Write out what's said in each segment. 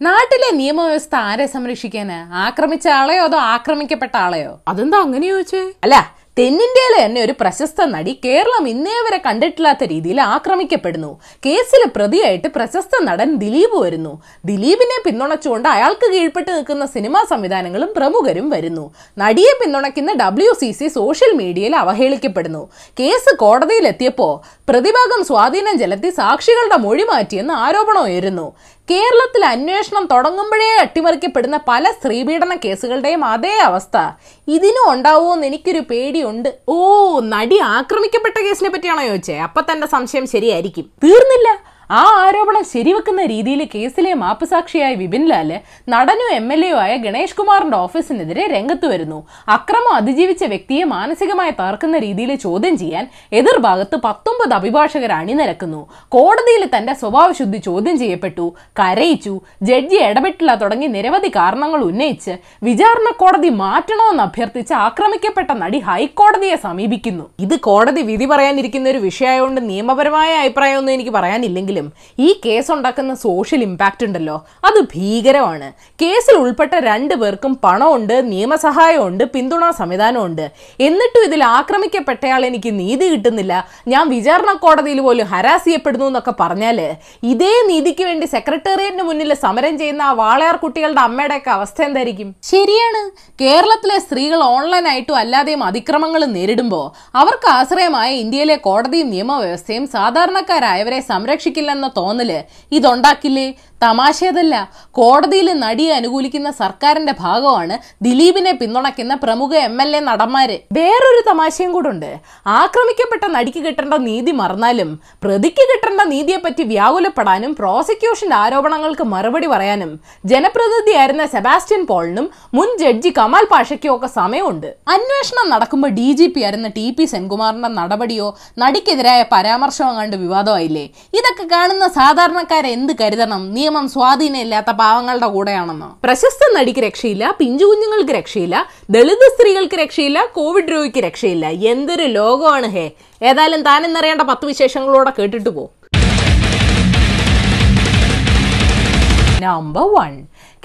നാട്ടിലെ നിയമവ്യവസ്ഥ ആരെ സംരക്ഷിക്കാന്? ആക്രമിച്ച ആളെയോ അതോ ആക്രമിക്കപ്പെട്ട ആളെയോ? അതെന്താ അങ്ങനെ ചോദിച്ചേ? അല്ല തെന്നിന്ത്യയിലെ തന്നെ ഒരു പ്രശസ്ത നടി കേരളം ഇന്നേ വരെ കണ്ടിട്ടില്ലാത്ത രീതിയിൽ ആക്രമിക്കപ്പെടുന്നു. കേസിൽ പ്രതിയായിട്ട് പ്രശസ്ത നടൻ ദിലീപ് വരുന്നു. ദിലീപിനെ പിന്തുണച്ചുകൊണ്ട് അയാൾക്ക് കീഴ്പ്പെട്ട് നിൽക്കുന്ന സിനിമാ സംവിധാനങ്ങളും പ്രമുഖരും വരുന്നു. നടിയെ പിന്തുണയ്ക്കുന്ന ഡബ്ല്യു സി സി സോഷ്യൽ മീഡിയയിൽ അവഹേളിക്കപ്പെടുന്നു. കേസ് കോടതിയിലെത്തിയപ്പോ പ്രതിഭാഗം സ്വാധീനം ചെലുത്തി സാക്ഷികളുടെ മൊഴി മാറ്റിയെന്ന് ആരോപണം ഉയരുന്നു കേരളത്തിൽ അന്വേഷണം തുടങ്ങുമ്പോഴേ അട്ടിമറിക്കപ്പെടുന്ന പല സ്ത്രീപീഡന കേസുകളുടെയും അതേ അവസ്ഥ. ഇതിനും ഉണ്ടാവുമെന്ന് എനിക്കൊരു പേടിയുണ്ട്. ഓ നടി ആക്രമിക്കപ്പെട്ട കേസിനെ പറ്റിയാണോ ചോദിച്ചേ? അപ്പൊ തന്റെ സംശയം ശരിയായിരിക്കും. തീർന്നില്ല. ആ ആരോപണം ശരിവെക്കുന്ന രീതിയിൽ കേസിലെ മാപ്പുസാക്ഷിയായ വിപിൻ ലാൽ നടനും എം എൽ എ ആയ ഗണേഷ് കുമാറിന്റെ ഓഫീസിനെതിരെ രംഗത്ത് വരുന്നു. അക്രമം അതിജീവിച്ച വ്യക്തിയെ മാനസികമായി തകർക്കുന്ന രീതിയിൽ ചോദ്യം ചെയ്യാൻ എതിർഭാഗത്ത് പത്തൊമ്പത് അഭിഭാഷകർ അണിനിരക്കുന്നു. കോടതിയിൽ തന്റെ സ്വഭാവശുദ്ധി ചോദ്യം ചെയ്യപ്പെട്ടു കരയിച്ചു ജഡ്ജി ഇടപെട്ടില്ല തുടങ്ങി നിരവധി കാരണങ്ങൾ ഉന്നയിച്ച് വിചാരണ കോടതി മാറ്റണമെന്ന് അഭ്യർത്ഥിച്ച് ആക്രമിക്കപ്പെട്ട നടി ഹൈക്കോടതിയെ സമീപിക്കുന്നു. ഇത് കോടതി വിധി പറയാനിരിക്കുന്ന ഒരു വിഷയമായതുകൊണ്ട് നിയമപരമായ അഭിപ്രായമൊന്നും എനിക്ക് പറയാനില്ലെങ്കിലും ഈ കേസ് ഉണ്ടാക്കുന്ന സോഷ്യൽ ഇമ്പാക്റ്റ് ഉണ്ടല്ലോ. അത് ഭീകരമാണ്. കേസിൽ ഉൾപ്പെട്ട രണ്ടു പേർക്കും പണമുണ്ട് നിയമസഹായമുണ്ട് പിന്തുണാ സംവിധാനമുണ്ട്. എന്നിട്ടും ഇതിൽ ആക്രമിക്കപ്പെട്ടയാൾ എനിക്ക് നീതി കിട്ടുന്നില്ല. ഞാൻ വിചാരണ കോടതിയിൽ പോലും ഹരാസ് ചെയ്യപ്പെടുന്നു എന്നൊക്കെ പറഞ്ഞാൽ ഇതേ നീതിക്ക് വേണ്ടി സെക്രട്ടേറിയറ്റിന് മുന്നിൽ സമരം ചെയ്യുന്ന ആ വാളയാർ കുട്ടികളുടെ അമ്മയുടെയൊക്കെ അവസ്ഥ എന്തായിരിക്കും? ശരിയാണ്. കേരളത്തിലെ സ്ത്രീകൾ ഓൺലൈനായിട്ടും അല്ലാതെയും അതിക്രമങ്ങൾ നേരിടുമ്പോൾ അവർക്ക് ആശ്രയമായ ഇന്ത്യയിലെ കോടതിയും നിയമവ്യവസ്ഥയും സാധാരണക്കാരായവരെ സംരക്ഷിക്കില്ലെന്ന തോന്നൽ ഇതുണ്ടാക്കില്ലേ? തമാശയതല്ല. കോടതിയിൽ നടിയെ അനുകൂലിക്കുന്ന സർക്കാരിന്റെ ഭാഗമാണ് ദിലീപിനെ പിന്തുണയ്ക്കുന്ന പ്രമുഖ എം എൽ എ നടന്മാര്. വേറൊരു തമാശയും കൂടുണ്ട്. ആക്രമിക്കപ്പെട്ട നടിക്ക് കിട്ടേണ്ട നീതി മറന്നാലും പ്രതിക്ക് കിട്ടേണ്ട നീതിയെപ്പറ്റി വ്യാകുലപ്പെടാനും പ്രോസിക്യൂഷന്റെ ആരോപണങ്ങൾക്ക് മറുപടി പറയാനും ജനപ്രതിനിധിയായിരുന്ന സെബാസ്റ്റ്യൻ പോളിനും മുൻ ജഡ്ജി കമാൽ പാഷയ്ക്കും ഒക്കെ സമയമുണ്ട്. അന്വേഷണം നടക്കുമ്പോൾ ഡി ജി പി ആയിരുന്ന ടി പി സെൻകുമാറിന്റെ നടപടിയോ നടിക്കെതിരായ പരാമർശമോ കണ്ട് വിവാദമായില്ലേ? ഇതൊക്കെ കാണുന്ന സാധാരണക്കാരെ എന്ത് കരുതണം? നിയമം സ്വാധീനമില്ലാത്ത പാവങ്ങളുടെ കൂടെയാണെന്നോ? പ്രശസ്ത നടിക്ക് രക്ഷയില്ല പിഞ്ചു കുഞ്ഞുങ്ങൾക്ക് രക്ഷയില്ല ദളിത് സ്ത്രീകൾക്ക് രക്ഷയില്ല കോവിഡ് രോഗിക്ക് രക്ഷയില്ല. എന്തൊരു ലോകമാണ് ഹേ. ഏതായാലും താനെന്നറിയേണ്ട പത്ത് വിശേഷങ്ങളോടെ കേട്ടിട്ട് പോ. നമ്പർ വൺ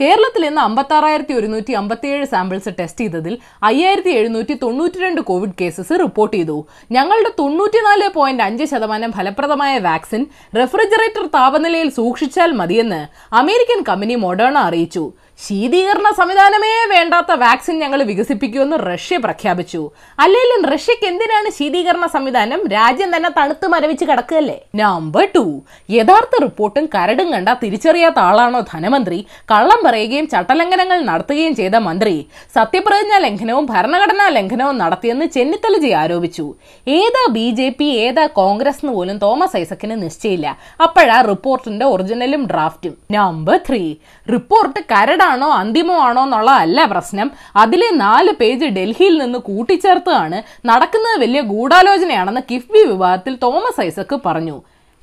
കേരളത്തിൽ ഇന്ന് അമ്പത്താറായിരത്തി ഒരുന്നൂറ്റി അമ്പത്തിയേഴ് സാമ്പിൾസ് ടെസ്റ്റ് ചെയ്തതിൽ അയ്യായിരത്തി എഴുന്നൂറ്റി തൊണ്ണൂറ്റി രണ്ട് കോവിഡ് കേസസ് റിപ്പോർട്ട് ചെയ്തു. ഞങ്ങളുടെ തൊണ്ണൂറ്റിനാല് പോയിന്റ് അഞ്ച് ശതമാനം ഫലപ്രദമായ വാക്സിൻ റെഫ്രിജറേറ്റർ താപനിലയിൽ സൂക്ഷിച്ചാൽ മതിയെന്ന് അമേരിക്കൻ കമ്പനി മൊഡേണ അറിയിച്ചു. ശീതീകരണ സംവിധാനമേ വേണ്ടാത്ത വാക്സിൻ ഞങ്ങൾ വികസിപ്പിക്കുമെന്ന് റഷ്യ പ്രഖ്യാപിച്ചു. അല്ലെങ്കിലും റഷ്യക്ക് എന്തിനാണ് ശീതീകരണ സംവിധാനം? രാജ്യം തന്നെ തണുത്ത് മരവിച്ച് കിടക്കുകയല്ലേ? നമ്പർ ടു യഥാർത്ഥ റിപ്പോർട്ടും കരടും കണ്ട തിരിച്ചറിയാത്ത ആളാണോ ധനമന്ത്രി? കള്ളം പറയുകയും ചട്ടലംഘനങ്ങൾ നടത്തുകയും ചെയ്ത മന്ത്രി. സത്യപ്രതിജ്ഞാ ലംഘനവും ഭരണഘടനാ ലംഘനവും നടത്തിയെന്ന് ചെന്നിത്തലജി ആരോപിച്ചു. ഏതാ ബി ജെ പി ഏതാ കോൺഗ്രസ് എന്ന് പോലും തോമസ് ഐസക്കിന് നിശ്ചയില്ല അപ്പോഴാ റിപ്പോർട്ടിന്റെ ഒറിജിനലും ഡ്രാഫ്റ്റും നമ്പർ ത്രീ റിപ്പോർട്ട് കരടാണോ അന്തിമമാണോ എന്നുള്ളതല്ല പ്രശ്നം. അതിലെ നാല് പേജ് ഡൽഹിയിൽ നിന്ന് കൂട്ടിച്ചേർത്തതാണ്. നടക്കുന്നത് വലിയ ഗൂഢാലോചനയാണെന്ന് കിഫ്ബി വിവാദത്തിൽ തോമസ് ഐസക്ക് പറഞ്ഞു.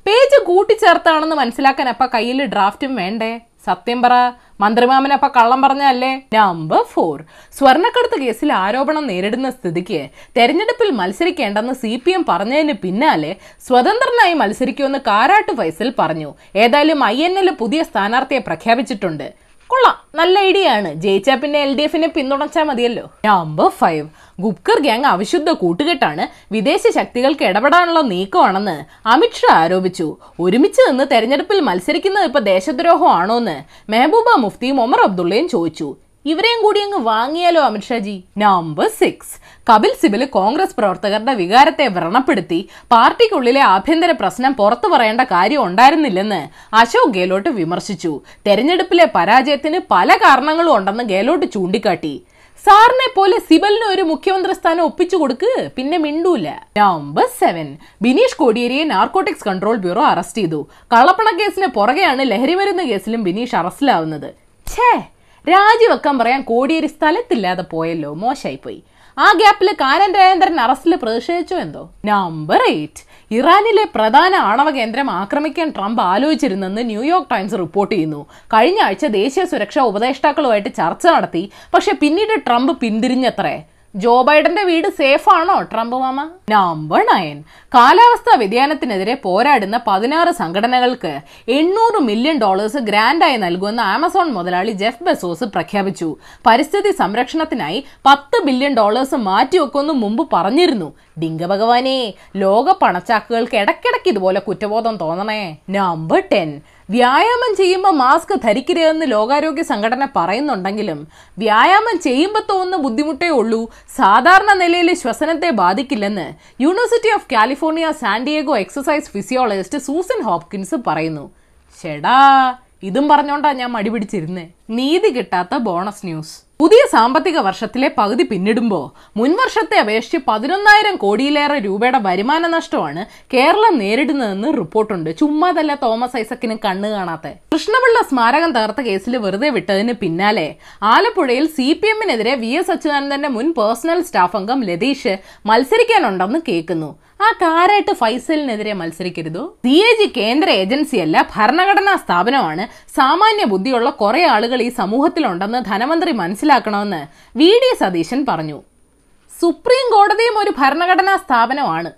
പേജ് കൂട്ടിച്ചേർത്താണെന്ന് മനസ്സിലാക്കാൻ അപ്പ കയ്യിൽ ഡ്രാഫ്റ്റും വേണ്ടേ? സത്യം പറ. മന്ത്രിമാമനപ്പ കള്ളം പറഞ്ഞല്ലേ നമ്പർ ഫോർ. സ്വർണക്കടത്ത് കേസിൽ ആരോപണം നേരിടുന്ന സ്ഥിതിക്ക് തെരഞ്ഞെടുപ്പിൽ മത്സരിക്കേണ്ടെന്ന് സി പി എം പറഞ്ഞതിന് പിന്നാലെ സ്വതന്ത്രനായി മത്സരിക്കുമെന്ന് കാരാട്ട് ഫൈസൽ പറഞ്ഞു. ഏതായാലും ഐ പുതിയ സ്ഥാനാർത്ഥിയെ പ്രഖ്യാപിച്ചിട്ടുണ്ട്. കൊള്ളാം. നല്ല ഐഡിയ ആണ്. ജയിച്ചാ പിന്നെ എൽ ഡി എഫിനെ പിന്തുണച്ചാൽ മതിയല്ലോ. നമ്പർ ഫൈവ് ഗുപ്കർ ഗ്യാങ് അവിശുദ്ധ കൂട്ടുകെട്ടാണ്. വിദേശ ശക്തികൾക്ക് ഇടപെടാനുള്ള നീക്കമാണെന്ന് അമിത്ഷാ ആരോപിച്ചു. ഒരുമിച്ച് നിന്ന് തെരഞ്ഞെടുപ്പിൽ മത്സരിക്കുന്നത് ഇപ്പൊ ദേശദ്രോഹമാണോന്ന് മെഹബൂബ മുഫ്തിയും ഒമർ അബ്ദുള്ളയും ചോദിച്ചു. ഇവരെയും കൂടി അങ്ങ് വാങ്ങിയാലോ അമിത്ഷാജി നമ്പർ സിക്സ് കപിൽ സിബൽ കോൺഗ്രസ് പ്രവർത്തകരുടെ വികാരത്തെ വ്രണപ്പെടുത്തി പാർട്ടിക്കുള്ളിലെ ആഭ്യന്തര പ്രശ്നം പുറത്തു പറയേണ്ട കാര്യം ഉണ്ടായിരുന്നില്ലെന്ന് അശോക് ഗെഹ്ലോട്ട് വിമർശിച്ചു. തെരഞ്ഞെടുപ്പിലെ പരാജയത്തിന് പല കാരണങ്ങളും ഉണ്ടെന്ന് ഗെഹ്ലോട്ട് ചൂണ്ടിക്കാട്ടി. സാറിനെ പോലെ സിബലിന് ഒരു മുഖ്യമന്ത്രി സ്ഥാനം ഒപ്പിച്ചു കൊടുക്ക് പിന്നെ മിണ്ടൂല. Number seven. ബിനീഷ് കോടിയേരിയെ നാർക്കോട്ടിക്സ് കൺട്രോൾ ബ്യൂറോ അറസ്റ്റ് ചെയ്തു. കള്ളപ്പണ കേസിന് പുറകെയാണ് ലഹരിമരുന്ന് കേസിലും ബിനീഷ് അറസ്റ്റിലാവുന്നത്. ഛേ രാജിവെക്കാൻ പറയാൻ കോടിയേരി സ്ഥലത്തില്ലാതെ പോയല്ലോ മോശമായിപ്പോയി ആ ഗ്യാപ്പിൽ കാനൻ രാജേന്ദ്രൻ അറസ്റ്റിൽ പ്രതിഷേധിച്ചു എന്തോ? നമ്പർ എയ്റ്റ് ഇറാനിലെ പ്രധാന ആണവ കേന്ദ്രം ആക്രമിക്കാൻ ട്രംപ് ആലോചിച്ചിരുന്നെന്ന് ന്യൂയോർക്ക് ടൈംസ് റിപ്പോർട്ട് ചെയ്യുന്നു. കഴിഞ്ഞ ആഴ്ച ദേശീയ സുരക്ഷാ ഉപദേഷ്ടാക്കളുമായിട്ട് ചർച്ച നടത്തി. പക്ഷെ പിന്നീട് ട്രംപ് പിന്തിരിഞ്ഞത്രേ. ജോ ബൈഡന്റെ വീട് സേഫ് ആണോ? Trump mama? നമ്പർ നയൻ കാലാവസ്ഥാ വ്യതിയാനത്തിനെതിരെ പോരാടുന്ന പതിനാറ് സംഘടനകൾക്ക് എണ്ണൂറ് മില്യൺ ഡോളേഴ്സ് ഗ്രാൻഡായി നൽകുമെന്ന് ആമസോൺ മുതലാളി ജെഫ് ബെസോസ് പ്രഖ്യാപിച്ചു. പരിസ്ഥിതി സംരക്ഷണത്തിനായി പത്ത് ബില്യൺ ഡോളേഴ്സ് മാറ്റിവെക്കുമെന്ന് മുമ്പ് പറഞ്ഞിരുന്നു. ഡിങ്ക ഭഗവാനെ ലോക പണച്ചാക്കുകൾക്ക് ഇടയ്ക്കിടയ്ക്ക് ഇതുപോലെ കുറ്റബോധം തോന്നണേ. നമ്പർ ടെൻ വ്യായാമം ചെയ്യുമ്പോൾ മാസ്ക് ധരിക്കരുതെന്ന് ലോകാരോഗ്യ സംഘടന പറയുന്നുണ്ടെങ്കിലും വ്യായാമം ചെയ്യുമ്പോൾ തോന്നുന്ന ബുദ്ധിമുട്ടേ ഉള്ളൂ. സാധാരണ നിലയിൽ ശ്വസനത്തെ ബാധിക്കില്ലെന്ന് university of California San Diego exercise physiologist Susan Hopkins പറയുന്നു. ചേടാ ഇതും പറഞ്ഞോണ്ടാ ഞാൻ മടി പിടിച്ചിരുന്നേ. നീതി കിട്ടാത്ത ബോണസ് ന്യൂസ്. പുതിയ സാമ്പത്തിക വർഷത്തിലെ പകുതി പിന്നിടുമ്പോൾ മുൻവർഷത്തെ അപേക്ഷിച്ച് പതിനൊന്നായിരം കോടിയിലേറെ രൂപയുടെ വരുമാന നഷ്ടമാണ് കേരളം നേരിടുന്നതെന്ന് റിപ്പോർട്ടുണ്ട്. ചുമ്മാതല്ല തോമസ് ഐസക്കിന് കണ്ണു കാണാത്ത. കൃഷ്ണപിള്ള സ്മാരകം തകർത്ത കേസിൽ വെറുതെ വിട്ടതിന് പിന്നാലെ ആലപ്പുഴയിൽ സി പി എമ്മിനെതിരെ വി എസ് അച്യുതാനന്ദന്റെ മുൻ പേഴ്സണൽ സ്റ്റാഫ് അംഗം ലതീഷ് മത്സരിക്കാനുണ്ടെന്ന് കേൾക്കുന്നു. ആ കാരായിട്ട് ഫൈസലിനെതിരെ മത്സരിക്കരുതോ? സി എ ജി കേന്ദ്ര ഏജൻസിയല്ല ഭരണഘടനാ സ്ഥാപനമാണ്. സാമാന്യ ബുദ്ധിയുള്ള കുറെ ആളുകൾ ഈ സമൂഹത്തിലുണ്ടെന്ന് ധനമന്ത്രി മനസ്സിലാക്കണമെന്ന് വി ഡി സതീശൻ പറഞ്ഞു. സുപ്രീം കോടതിയും ഒരു ഭരണഘടനാ സ്ഥാപനമാണ്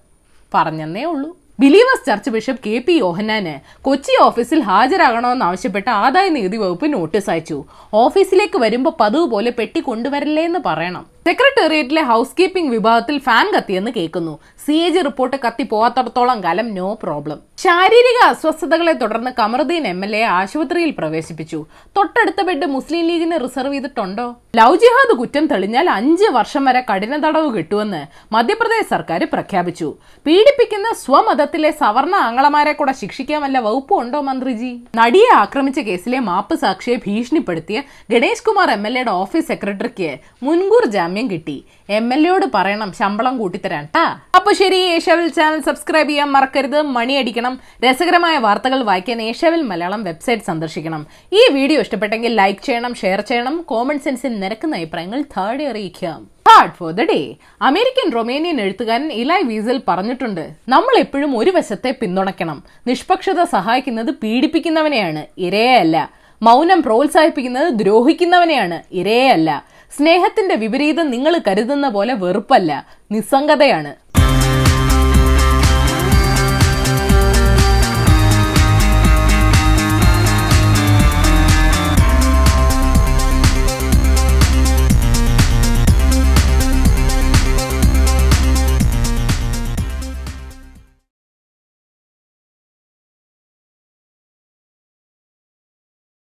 പറഞ്ഞെന്നേ ഉള്ളൂ. Believers Church bishop K P യോഹന്നാന് Kochi ഓഫീസിൽ ഹാജരാകണമെന്നാവശ്യപ്പെട്ട് ആദായ നികുതി വകുപ്പ് നോട്ടീസ് അയച്ചു. ഓഫീസിലേക്ക് വരുമ്പോൾ പതിവ് പോലെ പെട്ടി കൊണ്ടുവരില്ലേ എന്ന് പറയണം. സെക്രട്ടേറിയറ്റിലെ ഹൗസ് കീപ്പിംഗ് വിഭാഗത്തിൽ ഫാൻ കത്തിയെന്ന് കേൾക്കുന്നു. സി എ ജി റിപ്പോർട്ട് കത്തി പോകാത്തടത്തോളം കാലം നോ പ്രോബ്ലം. ശാരീരിക അസ്വസ്ഥതകളെ തുടർന്ന് കമറുദ്ദീൻ എം എൽ എ ആശുപത്രിയിൽ പ്രവേശിപ്പിച്ചു. തൊട്ടടുത്ത ബെഡ് മുസ്ലിം ലീഗിന് റിസർവ് ചെയ്തിട്ടുണ്ടോ? ലവ് ജിഹാദ് കുറ്റം തെളിഞ്ഞാൽ അഞ്ച് വർഷം വരെ കഠിന തടവ് കിട്ടുമെന്ന് മധ്യപ്രദേശ് സർക്കാർ പ്രഖ്യാപിച്ചു. പീഡിപ്പിക്കുന്ന സ്വമതത്തിലെ സവർണ ആങ്ങളമാരെ കൂടെ ശിക്ഷിക്കാൻ വല്ല വകുപ്പും ഉണ്ടോ മന്ത്രിജി? നടിയെ ആക്രമിച്ച കേസിലെ മാപ്പ് സാക്ഷിയെ ഭീഷണിപ്പെടുത്തിയ ഗണേഷ് കുമാർ എം എൽ എയുടെ ഓഫീസ് സെക്രട്ടറിക്ക് മുൻകൂർ ജാമ്യം കിട്ടി. എം എൽ എയോട് പറയണം ശമ്പളം കൂട്ടിത്തരാൻ ട്ടാ. അപ്പൊ ശരി ഏഷ്യാവിൽ ചാനൽ സബ്സ്ക്രൈബ് ചെയ്യാൻ മറക്കരുത് മണി അടിക്കണം. രസകരമായ വാർത്തകൾ വായിക്കാൻ ഏഷ്യാവിൽ മലയാളം വെബ്സൈറ്റ് സന്ദർശിക്കണം. ഈ വീഡിയോ ഇഷ്ടപ്പെട്ടെങ്കിൽ ലൈക്ക് ചെയ്യണം ഷെയർ ചെയ്യണം കോമൺ സെൻസിൽ നിരക്കുന്ന അഭിപ്രായങ്ങൾ താഴെ അറിയിക്കാം. Hard for the day American Romanian എഴുത്തുകാരൻ ഇലായ് വീസൽ പറഞ്ഞിട്ടുണ്ട് നമ്മൾ എപ്പോഴും ഒരു വശത്തെ പിന്തുണയ്ക്കണം. നിഷ്പക്ഷത സഹായിക്കുന്നത് പീഡിപ്പിക്കുന്നവനെയാണ് ഇരയല്ല മൗനം പ്രോത്സാഹിപ്പിക്കുന്നത് ദ്രോഹിക്കുന്നവനെയാണ് ഇരയല്ല സ്നേഹത്തിന്റെ വിപരീതം നിങ്ങൾ കരുതുന്ന പോലെ വെറുപ്പല്ല നിസ്സംഗതയാണ്.